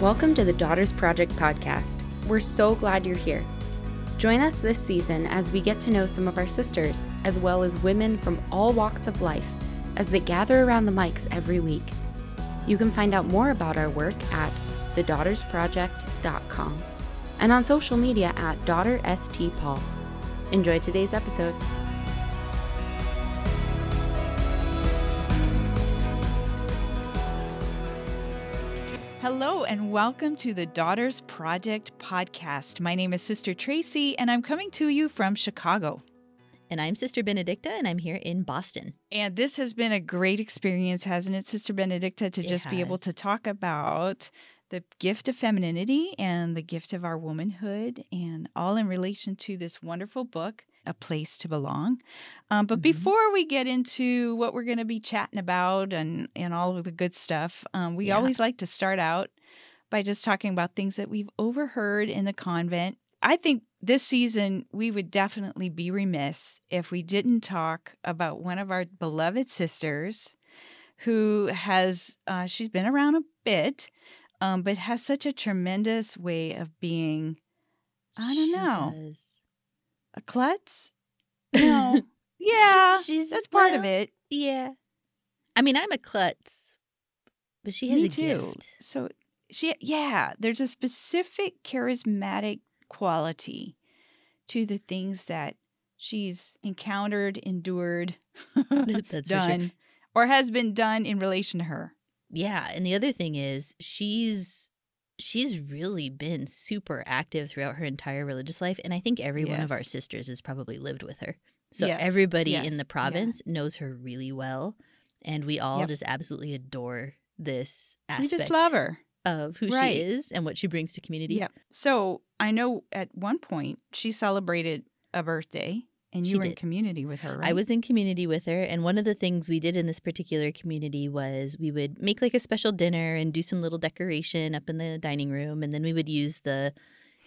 Welcome to the Daughters Project podcast. We're so glad you're here. Join us this season as we get to know some of our sisters, as well as women from all walks of life, as they gather around the mics every week. You can find out more about our work at thedaughtersproject.com and on social media at DaughterSTPaul. Enjoy today's episode. And welcome to the Daughters Project podcast. My name is Sister Tracey, and I'm coming to you from Chicago. And I'm Sister Benedicta, and I'm here in Boston. And this has been a great experience, hasn't it, Sister Benedicta, to It just be able to talk about the gift of femininity and the gift of our womanhood, and all in relation to this wonderful book, A Place to Belong. Um, but Mhm. before we get into what we're going to be chatting about and, and all of the good stuff, um, we Yeah. always like to start out by just talking about things that we've overheard in the convent. I think this season we would definitely be remiss if we didn't talk about one of our beloved sisters who has, uh, she's been around a bit, um, but has such a tremendous way of being, I don't She know, does. a klutz? No. yeah, She's that's part of it. Yeah. I mean, I'm a klutz, but she has Me a too. gift. So she, yeah, there's a specific charismatic quality to the things that she's encountered, endured, That's for sure. done, or has been done in relation to her. Yeah, and the other thing is she's she's really been super active throughout her entire religious life, and I think every one of our sisters has probably lived with her. So Yes, everybody yes, in the yeah. province knows her really well, and we all Yep. just absolutely adore this We just love her. Of who Right. she is and what she brings to community. Yeah. So I know at one point she celebrated a birthday, and you She were in community with her, right? I was in community with her, and one of the things we did in this particular community was we would make like a special dinner and do some little decoration up in the dining room, and then we would use the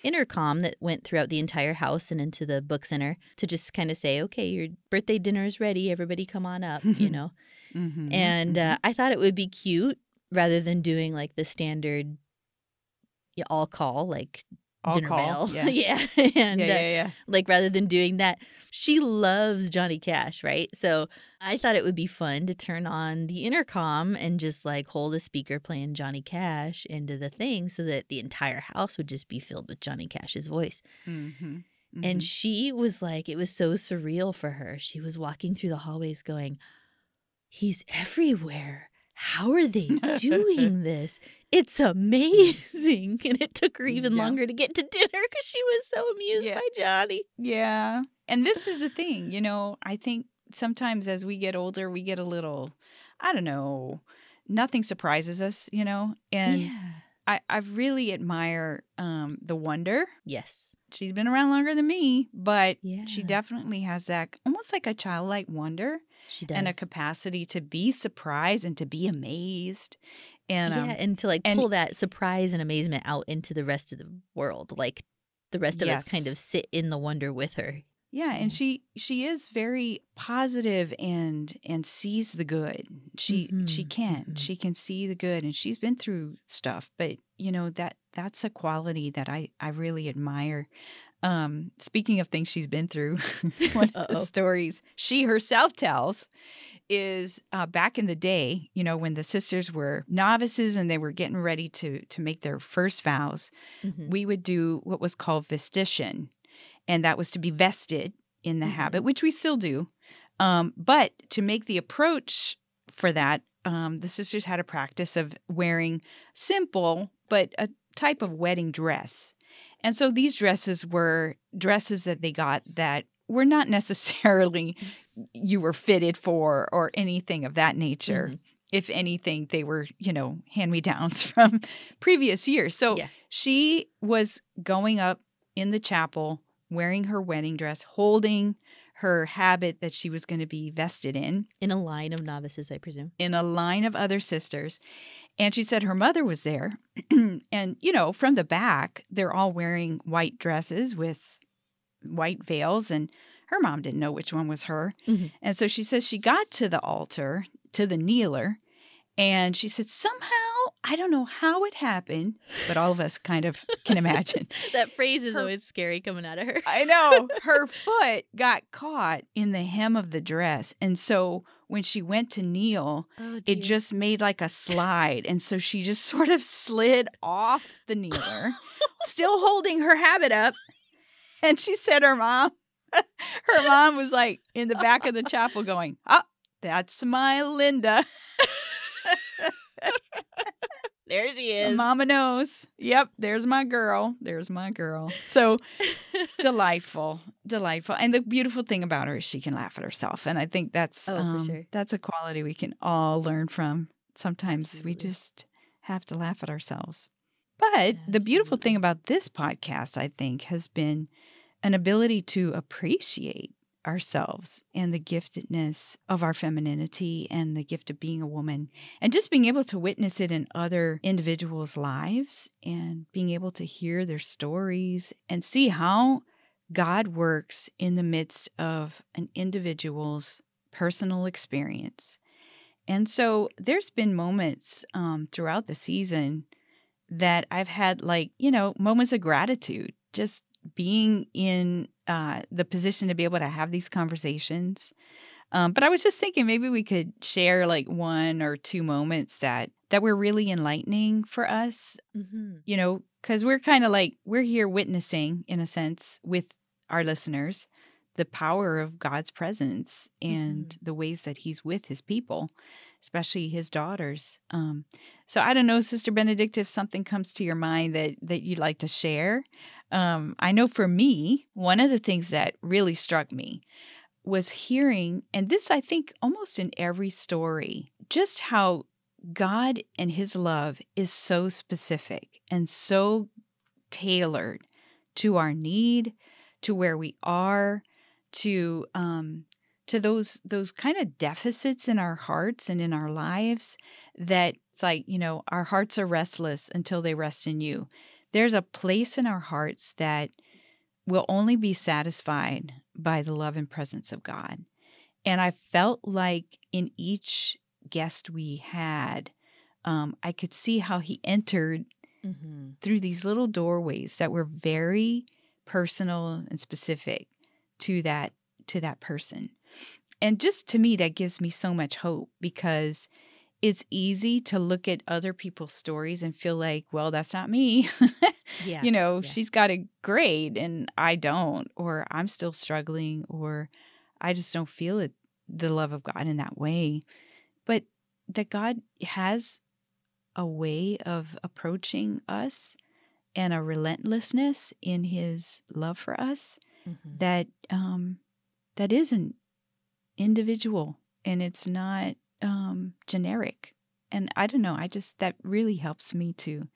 intercom that went throughout the entire house and into the book center to just kind of say, "Okay, your birthday dinner is ready. Everybody, come on up," you know. Mhm, And uh, I thought it would be cute rather than doing like the standard, yeah, all call like All dinner call. bell, Yeah. yeah, and yeah, uh, yeah, yeah. like rather than doing that she loves johnny cash right so i thought it would be fun to turn on the intercom and just like hold a speaker playing johnny cash into the thing so that the entire house would just be filled with johnny cash's voice Mhm, and mhm. she was like it was so surreal for her she was walking through the hallways going he's everywhere how are they doing this it's amazing and it took her even Yeah. longer to get to dinner because she was so amused Yeah. by johnny Yeah. And this is the thing, you know, I think sometimes as we get older, we get a little, I don't know, nothing surprises us, you know? And yeah. I, I really admire um, the wonder. Yes. She's been around longer than me, but Yeah. she definitely has that almost like a childlike wonder she does. and a capacity to be surprised and to be amazed. And yeah, um, and to like and- pull that surprise and amazement out into the rest of the world. Like the rest of us kind of sit in the wonder with her. Yeah, and she she is very positive and and sees the good. She she Mhm, can. mhm. She can see the good and she's been through stuff, but you know that that's a quality that I I really admire. Um speaking of things she's been through, one of the stories she herself tells is uh, back in the day, you know, when the sisters were novices and they were getting ready to to make their first vows, Mhm. we would do what was called vestition, and that was to be vested in the Mhm. habit, which we still do. Um, but to make the approach for that, um, the sisters had a practice of wearing simple but a type of wedding dress. And so these dresses were dresses that they got that were not necessarily you were fitted for or anything of that nature. Mhm. If anything, they were, you know, hand me downs from previous years. So Yeah. she was going up in the chapel wearing her wedding dress, holding her habit that she was going to be vested in, In a line of novices, I presume. in a line of other sisters. And she said her mother was there. and, you know, from the back, they're all wearing white dresses with white veils. And her mom didn't know which one was her. Mhm. And so she says she got to the altar, to the kneeler, and she said, Somehow I don't know how it happened, but all of us kind of can imagine. that phrase is Her- always scary coming out of her. I know. Her foot got caught in the hem of the dress. And so when she went to kneel, Oh, it just made like a slide. And so she just sort of slid off the kneeler, still holding her habit up. And she said her mom, her mom was like in the back of the chapel going, Oh, that's my Linda. There she is. Mama knows. Yep, there's my girl. There's my girl. So delightful, delightful. And the beautiful thing about her is she can laugh at herself, and I think that's Oh, um, sure. that's a quality we can all learn from. Sometimes we just have to laugh at ourselves. But the beautiful thing about this podcast, I think, has been an ability to appreciate ourselves and the giftedness of our femininity and the gift of being a woman and just being able to witness it in other individuals' lives and being able to hear their stories and see how God works in the midst of an individual's personal experience. And so there's been moments um, throughout the season that I've had, like, you know, moments of gratitude, just being in uh, the position to be able to have these conversations. Um, but I was just thinking maybe we could share like one or two moments that that were really enlightening for us. hmm You know, because we're kind of like we're here witnessing in a sense with our listeners the power of God's presence and the ways that He's with His people, especially His daughters. Um, so I don't know, Sister Benedict, if something comes to your mind that that you'd like to share. Um, I know for me, one of the things that really struck me was hearing, and this I think almost in every story, just how God and His love is so specific and so tailored to our need, to where we are, to um, to those those kind of deficits in our hearts and in our lives that it's like you know our hearts are restless until they rest in you. There's a place in our hearts that will only be satisfied by the love and presence of God. And I felt like in each guest we had, um, I could see how he entered hmm through these little doorways that were very personal and specific to that to that person. And just to me that gives me so much hope because it's easy to look at other people's stories and feel like, well, that's not me. Yeah. you know, yeah. she's got it great and I don't, or I'm still struggling, or I just don't feel it, the love of God in that way. But that God has a way of approaching us and a relentlessness in his love for us Mhm. that um that isn't individual and it's not um generic and i don't know i just that really helps me to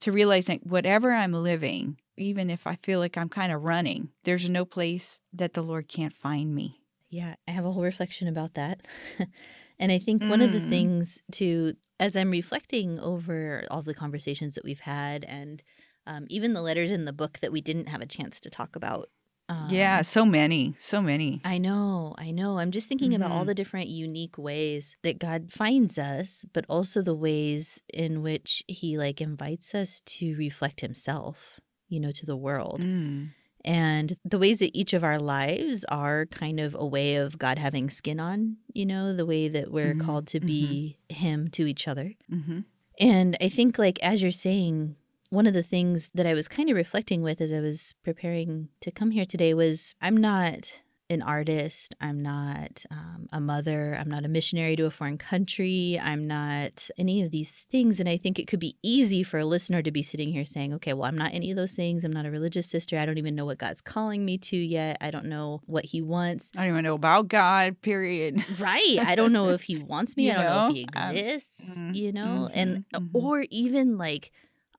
to realize that whatever i'm living even if i feel like i'm kind of running there's no place that the lord can't find me Yeah, I have a whole reflection about that. and I think one of the Mm. things to, as I'm reflecting over all the conversations that we've had and um, even the letters in the book that we didn't have a chance to talk about. Um, yeah so many so many I know, I know. I'm just thinking about all Mhm. the different unique ways that God finds us, but also the ways in which he like invites us to reflect himself, you know, to the world. Mm. And the ways that each of our lives are kind of a way of God having skin on, you know, the way that we're Mhm, called to be him to each other. hmm And I think, like, as you're saying, one of the things that I was kind of reflecting with as I was preparing to come here today was I'm not an artist. I'm not um, a mother. I'm not a missionary to a foreign country. I'm not any of these things. And I think it could be easy for a listener to be sitting here saying, okay, well, I'm not any of those things. I'm not a religious sister. I don't even know what God's calling me to yet. I don't know what He wants. i don't even know about god period Right. I don't know if he wants me. I don't know, if he Um, exists, mm, you know? and mhm, mhm. or even like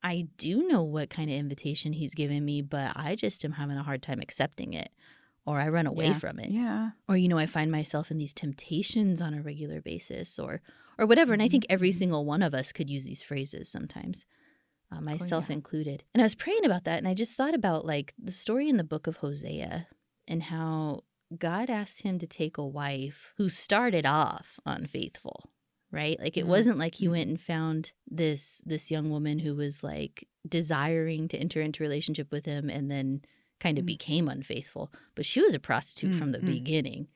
I do know what kind of invitation he's given me, but I just am having a hard time accepting it or I run away Yeah. from it. yeah Or you know, I find myself in these temptations on a regular basis or or whatever. And I think every Mhm. single one of us could use these phrases sometimes. Uh, myself Oh, yeah. included. And I was praying about that and I just thought about like the story in the book of Hosea and how God asked him to take a wife who started off unfaithful, right? Like it Mhm. wasn't like he Mhm. went and found this this young woman who was like desiring to enter into relationship with him and then kind of Mhm. became unfaithful. But she was a prostitute from the Mhm. beginning.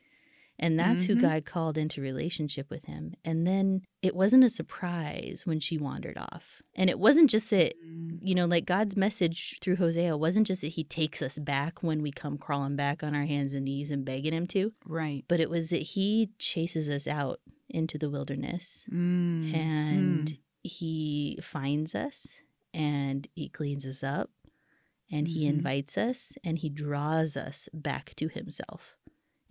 And that's who Mhm. God called into relationship with him. And then it wasn't a surprise when she wandered off. And it wasn't just that Mm. you know, like God's message through Hosea wasn't just that he takes us back when we come crawling back on our hands and knees and begging him to, Right. but it was that he chases us out into the wilderness Mm. and Mm. he finds us and he cleans us up and he Mhm. invites us and he draws us back to himself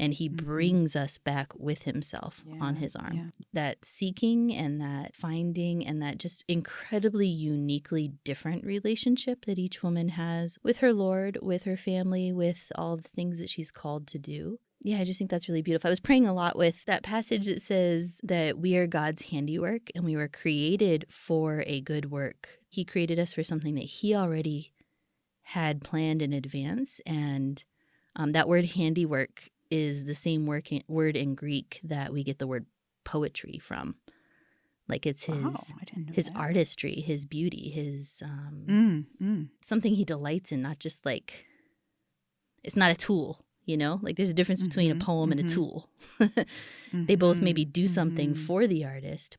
and he Mhm. brings us back with himself on his arm yeah. that seeking and that finding and that just incredibly uniquely different relationship that each woman has with her lord with her family with all the things that she's called to do yeah, I just think that's really beautiful. I was praying a lot with that passage that says that we are God's handiwork and we were created for a good work. He created us for something that He already had planned in advance. And um, that word handiwork is the same work word in Greek that we get the word poetry from. Like it's his. Wow, I didn't know His that. artistry, his beauty, his um, Mm, mm. something he delights in, not just like it's not a tool, you know? Like there's a difference between Mhm, a poem and a mhm. tool. they both maybe Mhm, do something mhm, for the artist,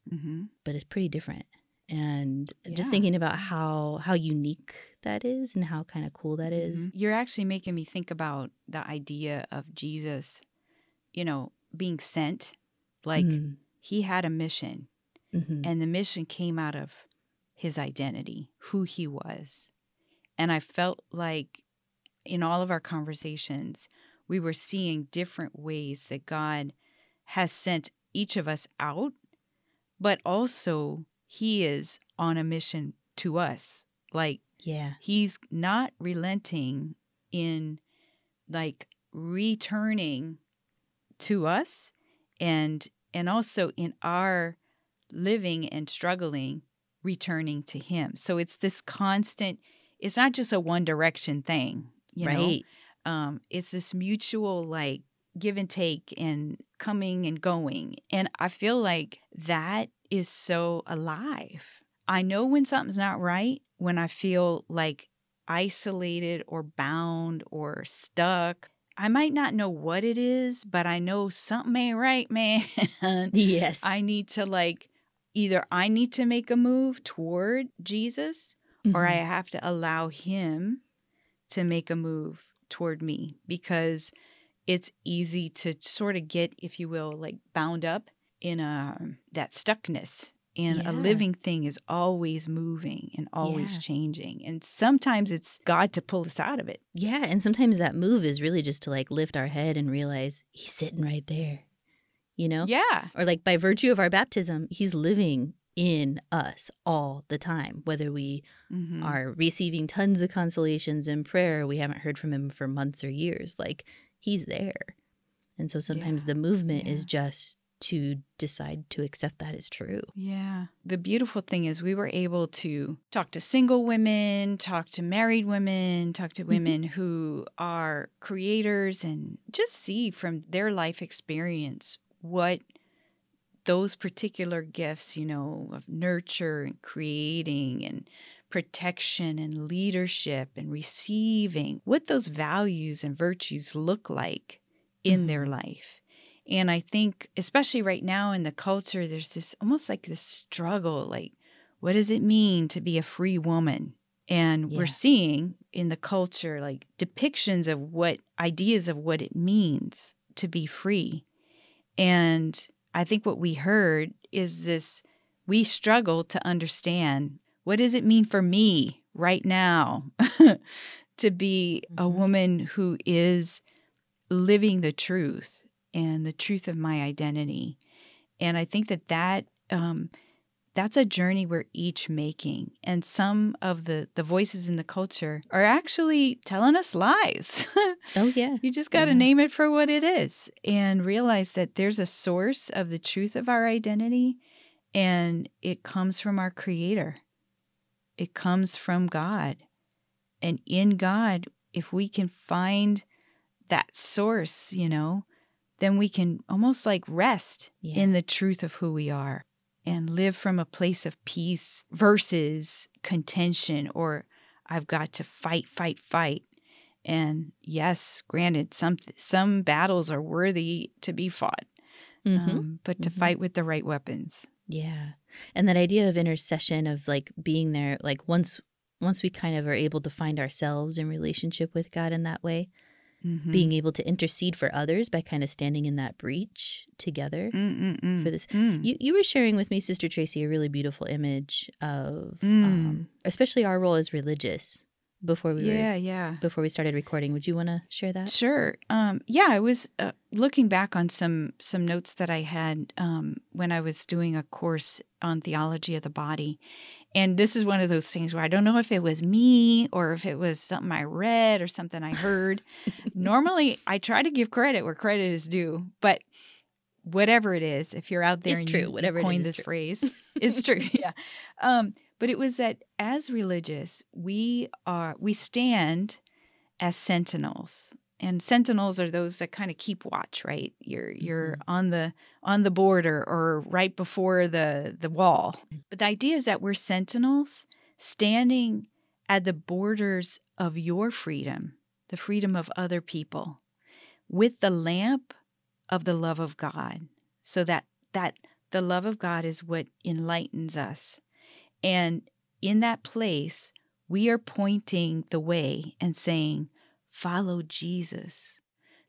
but it's pretty different. And just thinking about how how unique that is and how kind of cool that is. Mhm. You're actually making me think about the idea of Jesus, you know, being sent. Like Mhm, he had a mission, mhm. and the mission came out of his identity, who he was. And I felt like in all of our conversations, we were seeing different ways that God has sent each of us out, but also he is on a mission to us. Like yeah. he's not relenting in like returning to us and and also in our living and struggling returning to him so it's this constant it's not just a one direction thing you know right. um it's this mutual like give and take and coming and going and i feel like that is so alive i know when something's not right when i feel like isolated or bound or stuck i might not know what it is but i know something ain't right man Yes. i need to like either i need to make a move toward jesus or I Mhm. have to allow him to make a move toward me because it's easy to sort of get, if you will, like bound up in a that stuckness. And Yeah. a living thing is always moving and always Yeah. changing. And sometimes it's God to pull us out of it. Yeah, and sometimes that move is really just to like lift our head and realize he's sitting right there. You know? Yeah. or like by virtue of our baptism, he's living in us all the time. Whether we Mhm. are receiving tons of consolations in prayer, we haven't heard from him for months or years, like he's there. And so sometimes Yeah, the movement is just to decide to accept that as true. Yeah. The beautiful thing is we were able to talk to single women, talk to married women, talk to mm-hmm. women who are creators and just see from their life experience what those particular gifts, you know, of nurture and creating and protection and leadership and receiving, what those values and virtues look like in their mm-hmm. life. And I think, especially right now in the culture, there's this almost like this struggle like, what does it mean to be a free woman? And Yeah. we're seeing in the culture like depictions of what ideas of what it means to be free. And I think what we heard is this we struggle to understand what does it mean for me right now to be a Mhm. woman who is living the truth and the truth of my identity. And I think that that um, that's a journey we're each making. And some of the the voices in the culture are actually telling us lies. Oh yeah. You just got to Yeah. name it for what it is and realize that there's a source of the truth of our identity and it comes from our creator. It comes from God. And in God, if we can find that source, you know, then we can almost like rest Yeah. in the truth of who we are. and live from a place of peace versus contention or I've got to fight, fight, fight. And yes, granted, some some battles are worthy to be fought, Mm-hmm. um, but to Mhm. fight with the right weapons. Yeah. And that idea of intercession of like being there like once once we kind of are able to find ourselves in relationship with God in that way, Mhm. being able to intercede for others by kind of standing in that breach together Mm-mm-mm. for this. Mm. You you were sharing with me Sister Tracey a really beautiful image of Mm. um especially our role as religious before we yeah, were yeah. before we started recording. Would you want to share that? Sure. Um, yeah, I was uh, looking back on some some notes that I had um, when I was doing a course on theology of the body, and this is one of those things where I don't know if it was me or if it was something I read or something I heard. Normally, I try to give credit where credit is due, but whatever it is, if you're out there It's and true. you, you Whatever is, coined this true. phrase, it's true. Yeah. Um, but it was that as religious, we are we stand as sentinels. And sentinels are those that kind of keep watch, right? You're you're mm-hmm. on the on the border or right before the the wall. But the idea is that we're sentinels standing at the borders of your freedom, the freedom of other people, with the lamp of the love of God. So that that the love of God is what enlightens us. And in that place, we are pointing the way and saying, follow Jesus.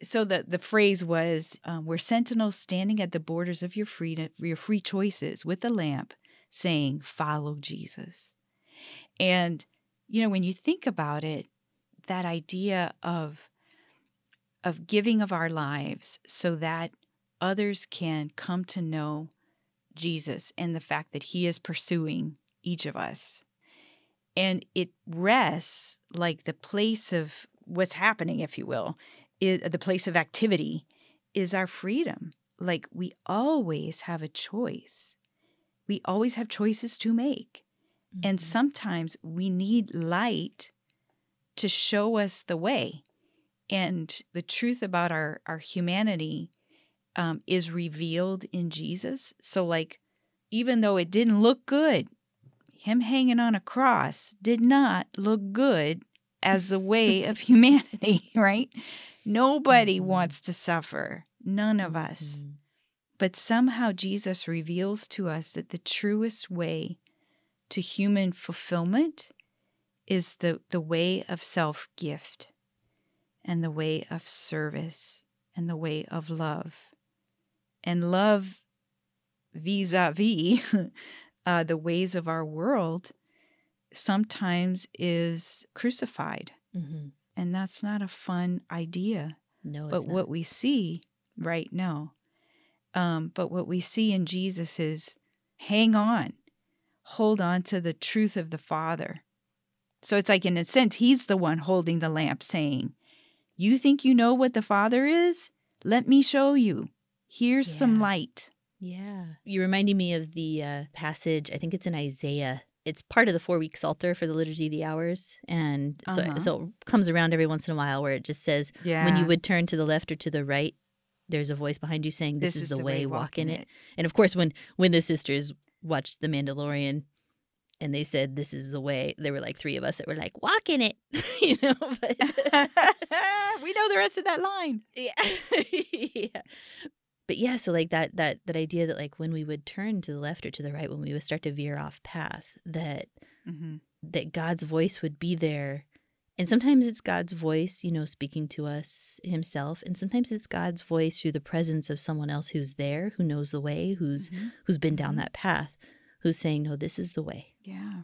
So the, the phrase was, um, we're sentinels standing at the borders of your freedom, your free choices with a lamp, saying, follow Jesus. And, you know, when you think about it, that idea of of giving of our lives so that others can come to know Jesus and the fact that he is pursuing each of us. And it rests like the place of what's happening, if you will, is the place of activity is our freedom. Like we always have a choice. We always have choices to make. And Mhm. sometimes we need light to show us the way. And the truth about our, our humanity um, is revealed in Jesus. So, like, even though it didn't look good, him hanging on a cross did not look good as the way of humanity, right? Nobody Mhm. wants to suffer, none of us. Mhm. But somehow Jesus reveals to us that the truest way to human fulfillment is the, the way of self gift and the way of service and the way of love. And love vis a vis the ways of our world sometimes is crucified. Mhm. And that's not a fun idea. No, but it's not. what we see right now um, but what we see in jesus is hang on. Hold on to the truth of the father. So it's like in a sense he's the one holding the lamp saying you think you know what the father is? Let me show you. Here's some light Yeah. You're reminding me of the uh, passage, I think it's in Isaiah. It's part of the four week Psalter for the Liturgy of the Hours. And so, Uh-huh. so it comes around every once in a while where it just says, yeah when you would turn to the left or to the right, there's a voice behind you saying, This, is, the, way, walk in it. And of course, when when the sisters watched The Mandalorian and they said, This is the way, there were like three of us that were like, Walk in it. you know, but. we know the rest of that line yeah. yeah. But yeah, so like that that that idea that like when we would turn to the left or to the right, when we would start to veer off path, that mm-hmm. that God's voice would be there. And sometimes it's God's voice, you know, speaking to us himself, and sometimes it's God's voice through the presence of someone else who's there, who knows the way, who's who's been down Mhm. that path, who's saying, "No, this is the way." Yeah.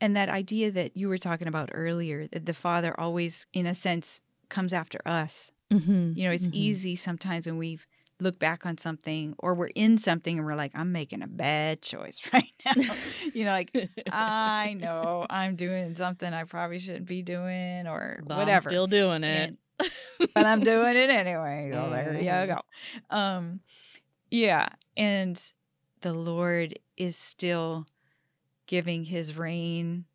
And that idea that you were talking about earlier, that the Father always, in a sense, comes after us. Mm-hmm. You know, it's easy sometimes when we've looked back on something or we're in something and we're like, I'm making a bad choice right now. you know, like, I know I'm doing something I probably shouldn't be doing or But I'm whatever. still doing it. And- but I'm doing it anyway. So there you Mhm. go. Um, yeah, and the Lord is still giving His rain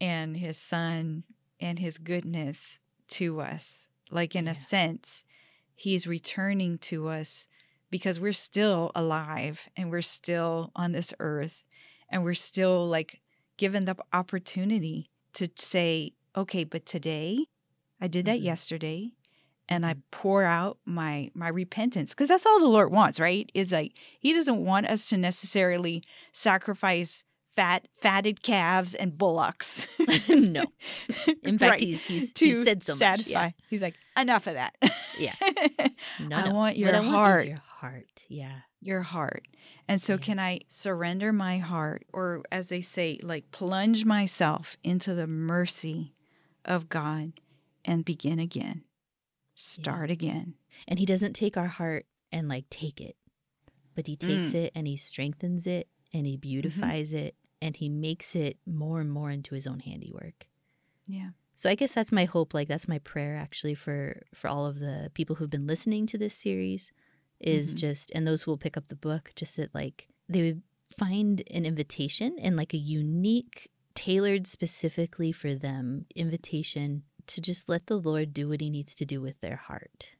and His Sun and His goodness to us. Like in Yeah. a sense, He's returning to us because we're still alive and we're still on this earth and we're still like given the opportunity to say, okay, but today I did that Mhm. yesterday and I Mhm. pour out my my repentance because that's all the Lord wants, right? Is like he doesn't want us to necessarily sacrifice fat fatted calves and bullocks. No. In fact, Right. he's he's to he said so much. satisfy. He's like, enough of that. Yeah. No, I no. want your I want heart. your heart. Yeah. your heart. And so, Yeah. can I surrender my heart, or as they say, like plunge myself into the mercy of God and begin again? Start again. And he doesn't take our heart and like take it, but he takes Mm. it and he strengthens it and he beautifies it and he makes it more and more into his own handiwork. Yeah. So I guess that's my hope like that's my prayer actually for for all of the people who've been listening to this series is Mhm. just and those who will pick up the book just that like they would find an invitation and like a unique tailored specifically for them invitation to just let the Lord do what he needs to do with their heart.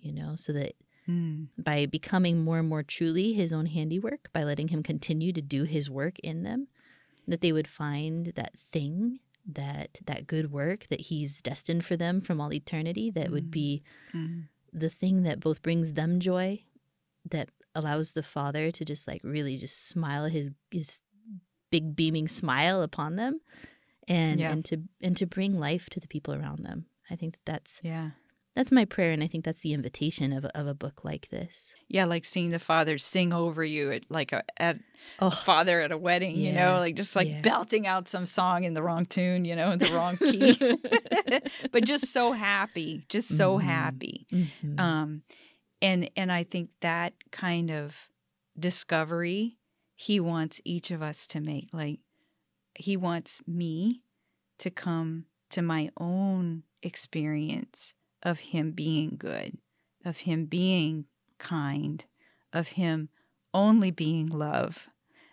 You know, so that Mm. by becoming more and more truly his own handiwork, by letting him continue to do his work in them, that they would find that thing, that that good work that he's destined for them from all eternity, that would Mm. be Mm. the thing that both brings them joy, that allows the father to just like really just smile his his big beaming smile upon them, and Yeah. and to and to bring life to the people around them. I think that that's Yeah. That's my prayer, and I think that's the invitation of a, of a book like this. Yeah. Like seeing the father sing over you at like a, at a Oh, father at a wedding, you know, like just like Yeah. belting out some song in the wrong tune, you know, in the wrong key, but just so happy, just so Mhm. happy. Mhm. um and and i think that kind of discovery he wants each of us to make like he wants me to come to my own experience of him being good of him being kind of him only being love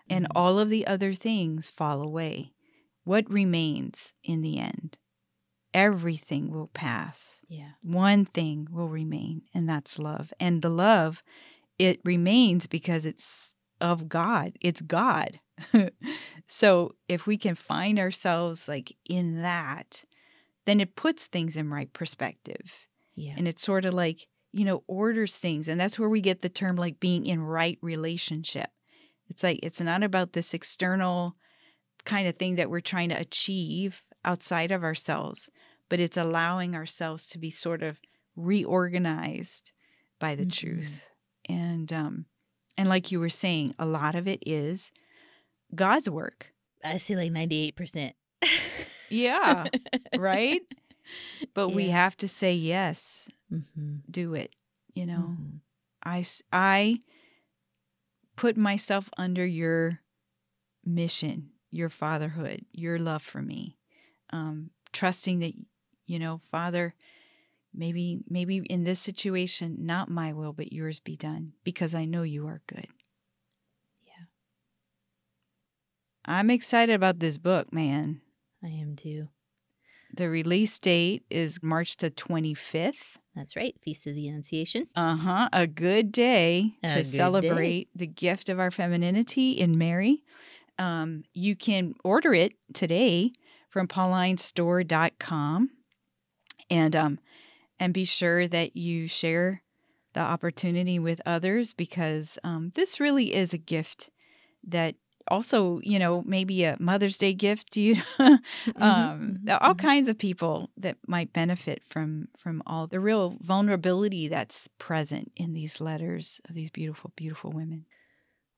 and Mhm. all of the other things fall away what remains in the end everything will pass yeah, one thing will remain, and that's love. And the love, it remains because it's of God. It's God. so if we can find ourselves like in that, then it puts things in right perspective. yeah, And it's sort of like, you know, orders things. And that's where we get the term like being in right relationship. It's like, it's not about this external kind of thing that we're trying to achieve outside of ourselves, but it's allowing ourselves to be sort of reorganized by the Mhm. truth. And, um, and like you were saying, a lot of it is God's work. I say like ninety eight percent. Yeah, right? But we have to say yes, hmm do it. You know, Mhm. I put myself under your mission, your fatherhood, your love for me, um, trusting that you know, Father, maybe maybe in this situation, not my will but yours be done, because I know you are good. Yeah. I'm excited about this book, man. I am too. The release date is March the 25th. That's right. Feast of the Annunciation. Uh huh. A good day A to good celebrate the gift of our femininity in Mary. Um, you can order it today from paulinestore.com and um, and be sure that you share the opportunity with others because um, this really is a gift that also you know maybe a Mother's Day gift to you. um, mhm, all mhm. kinds of people that might benefit from from all the real vulnerability that's present in these letters of these beautiful beautiful women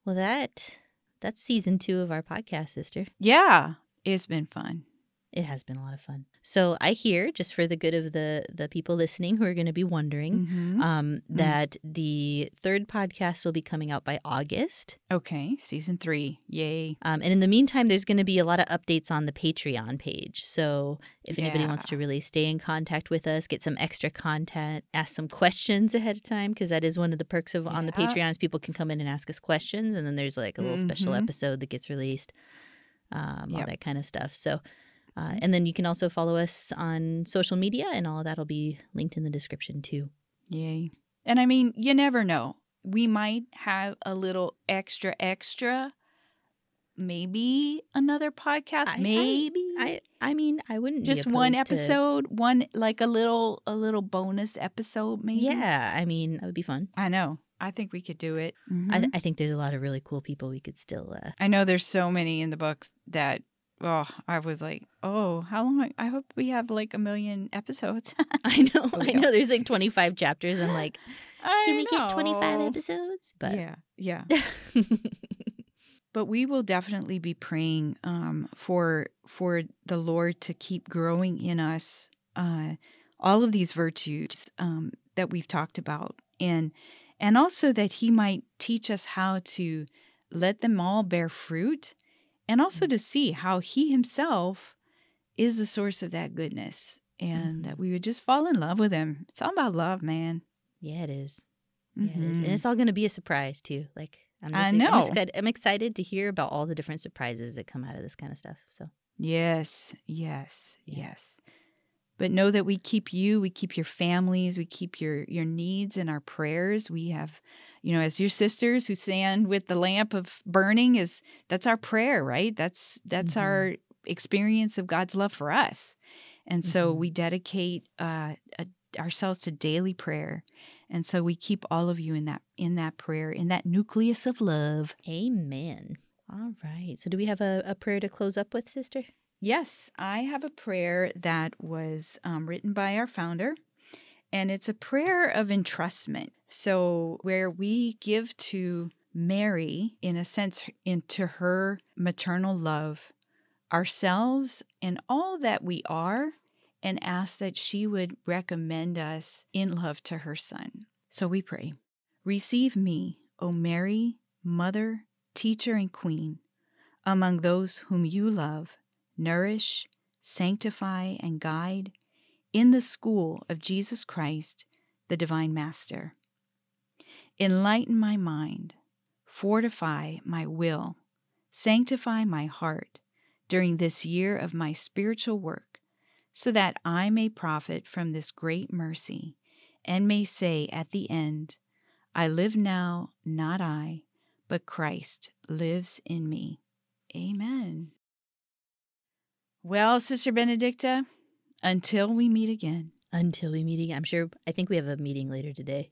Well, that that's season two of our podcast, sister. yeah it's been fun It has been a lot of fun. So I hear, just for the good of the the people listening who are going to be wondering, Mhm. um, that the third podcast will be coming out by August. okay season three yay Um, and in the meantime, there's going to be a lot of updates on the Patreon page. So if anybody wants to really stay in contact with us, get some extra content, ask some questions ahead of time, because that is one of the perks of on the Patreons. People can come in and ask us questions, and then there's like a little special Mhm. episode that gets released, um, all that kind of stuff. So. Uh, and then you can also follow us on social media, and all of that'll be linked in the description too. yay. And i mean you never know. We might have a little extra extra maybe another podcast I- I- maybe. I I mean, I wouldn't just one opposed to- episode one like a little a little bonus episode maybe. Yeah, I mean, that would be fun. i know. I think we could do it. I, I think there's a lot of really cool people we could still. Uh, I know there's so many in the books that oh I was like oh how long I hope we have like a million episodes. I know, I know. There's like 25 chapters. I'm like, I can we get 25 episodes? But Yeah, yeah. But we will definitely be praying um, for for the Lord to keep growing in us uh, all of these virtues um, that we've talked about, and and also that He might teach us how to let them all bear fruit, and also to see how He Himself is the source of that goodness, and that we would just fall in love with Him. It's all about love, man. yeah, it is. Yeah, it is. And Mhm. it's all going to be a surprise too. Like I'm I know. I'm excited, I'm excited to hear about all the different surprises that come out of this kind of stuff. So Yes, yes, Yeah. yes. But know that we keep you, we keep your families, we keep your your needs in our prayers. We have, you know, as your sisters who stand with the lamp of burning is that's our prayer, right? That's that's Mhm. our experience of God's love for us. And so Mhm. we dedicate uh, uh, ourselves to daily prayer. And so we keep all of you in that in that prayer, in that nucleus of love. amen. All right. So do we have a, a prayer to close up with, sister? Yes, I have a prayer that was um, written by our founder, and it's a prayer of entrustment. So, where we give to Mary, in a sense, into her maternal love, ourselves and all that we are, and ask that she would recommend us in love to her son. So we pray Receive me, O Mary, Mother, Teacher, and Queen, among those whom you love nourish, sanctify, and guide in the school of Jesus Christ, the Divine Master. Enlighten my mind, fortify my will, sanctify my heart during this year of my spiritual work, so that I may profit from this great mercy and may say at the end, I live now, not I, but Christ lives in me. Amen. Well, Sister Benedicta, until we meet again. Until we meet again. I'm sure, I think we have a meeting later today.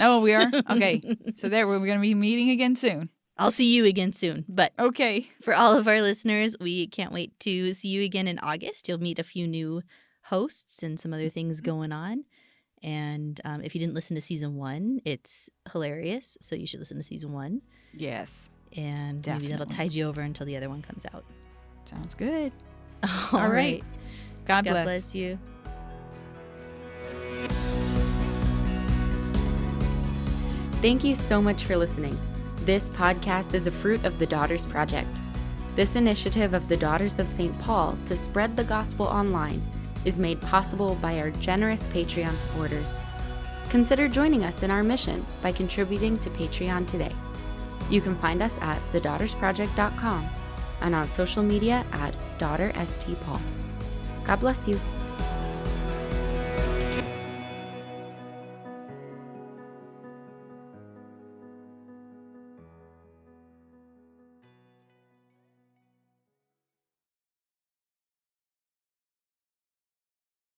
Oh, we are? Okay. So there, we're going to be meeting again soon. I'll see you again soon. But Okay. for all of our listeners, we can't wait to see you again in August. You'll meet a few new hosts and some other things going on. And um, if you didn't listen to season one, it's hilarious. So you should listen to season one. Yes. And maybe that'll tide you over until the other one comes out. Sounds good. All All right. God, God bless. bless you. Thank you so much for listening. This podcast is a fruit of the Daughters Project. This initiative of the Daughters of St. Paul to spread the gospel online is made possible by our generous Patreon supporters. Consider joining us in our mission by contributing to Patreon today. You can find us at thedaughtersproject.com and on social media at DaughterSTPaul. God bless you.